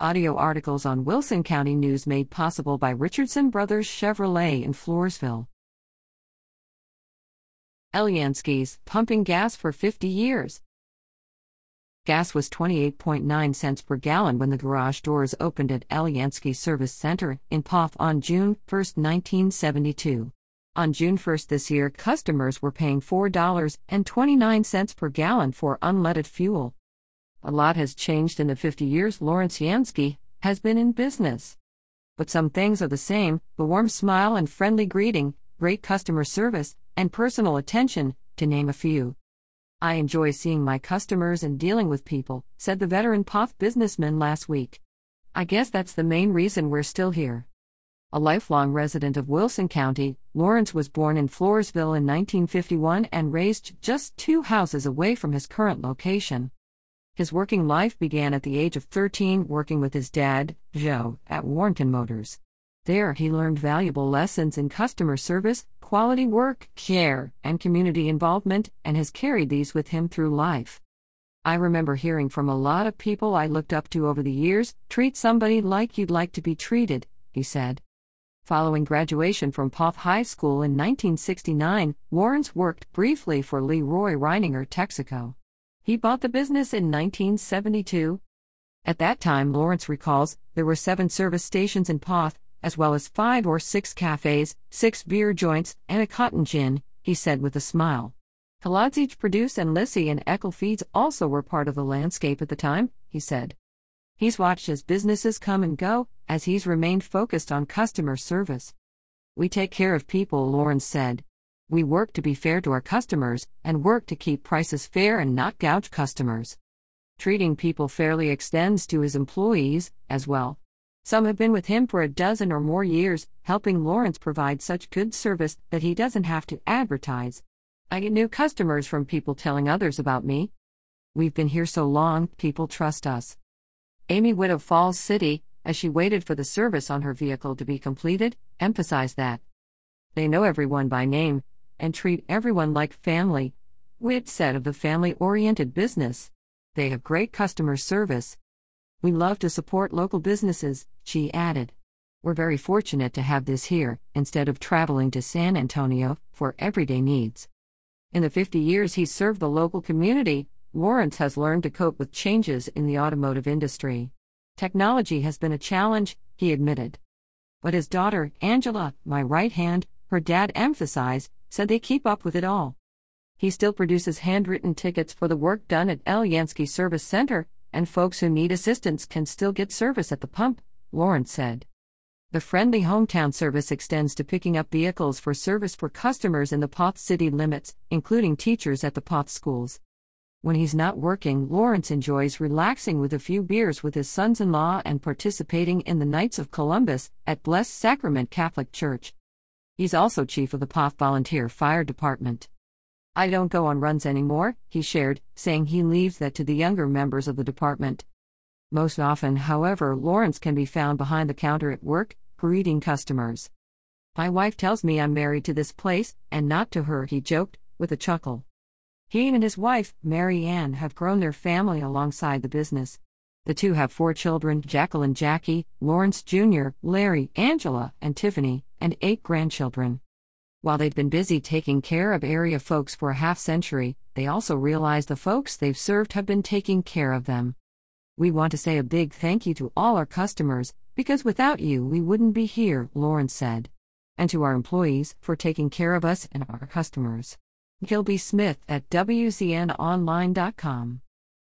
Audio articles on Wilson County News made possible by Richardson Brothers Chevrolet in Floresville. Elyansky's, pumping gas for 50 years. Gas was 28.9 cents per gallon when the garage doors opened at Elyansky Service Center in Poth on June 1, 1972. On June 1 this year, customers were paying $4.29 per gallon for unleaded fuel. A lot has changed in the 50 years Lawrence Yansky has been in business. But some things are the same the warm smile and friendly greeting, great customer service, and personal attention, to name a few. I enjoy seeing my customers and dealing with people, said the veteran Poth businessman last week. I guess that's the main reason we're still here. A lifelong resident of Wilson County, Lawrence was born in Floresville in 1951 and raised just two houses away from his current location. His working life began at the age of 13 working with his dad, Joe, at Warrenton Motors. There, he learned valuable lessons in customer service, quality work, care, and community involvement, and has carried these with him through life. I remember hearing from a lot of people I looked up to over the years treat somebody like you'd like to be treated, he said. Following graduation from Poth High School in 1969, Lawrence worked briefly for Leroy Reininger Texaco. He bought the business in 1972. At that time, Lawrence recalls, there were seven service stations in Poth, as well as five or six cafes, six beer joints, and a cotton gin, he said with a smile. Kolodziej Produce and Lissy and Eckel Feeds also were part of the landscape at the time, he said. He's watched as businesses come and go, as he's remained focused on customer service. We take care of people, Lawrence said. We work to be fair to our customers and work to keep prices fair and not gouge customers. Treating people fairly extends to his employees, as well. Some have been with him for a dozen or more years, helping Lawrence provide such good service that he doesn't have to advertise. I get new customers from people telling others about me. We've been here so long, people trust us. Amy Witt of Falls City, as she waited for the service on her vehicle to be completed, emphasized that. They know everyone by name, and treat everyone like family. Witt said of the family oriented business. They have great customer service. We love to support local businesses, she added. We're very fortunate to have this here, instead of traveling to San Antonio for everyday needs. In the 50 years he's served the local community, Lawrence has learned to cope with changes in the automotive industry. Technology has been a challenge, he admitted. But his daughter, Angela, my right hand, her dad emphasized, said they keep up with it all. He still produces handwritten tickets for the work done at El Yansky Service Center, and folks who need assistance can still get service at the pump, Lawrence said. The friendly hometown service extends to picking up vehicles for service for customers in the Poth city limits, including teachers at the Poth schools. When he's not working, Lawrence enjoys relaxing with a few beers with his sons in law and participating in the Knights of Columbus at Blessed Sacrament Catholic Church. He's also chief of the Poth Volunteer Fire Department. I don't go on runs anymore, he shared, saying he leaves that to the younger members of the department. Most often, however, Lawrence can be found behind the counter at work, greeting customers. My wife tells me I'm married to this place, and not to her, he joked, with a chuckle. He and his wife, Mary Ann, have grown their family alongside the business. The two have four children Jacqueline Jackie, Lawrence Jr., Larry, Angela, and Tiffany, and eight grandchildren. While they've been busy taking care of area folks for a half century, they also realize the folks they've served have been taking care of them. We want to say a big thank you to all our customers, because without you we wouldn't be here, Lawrence said. And to our employees for taking care of us and our customers. Gilby Smith at WCNOnline.com.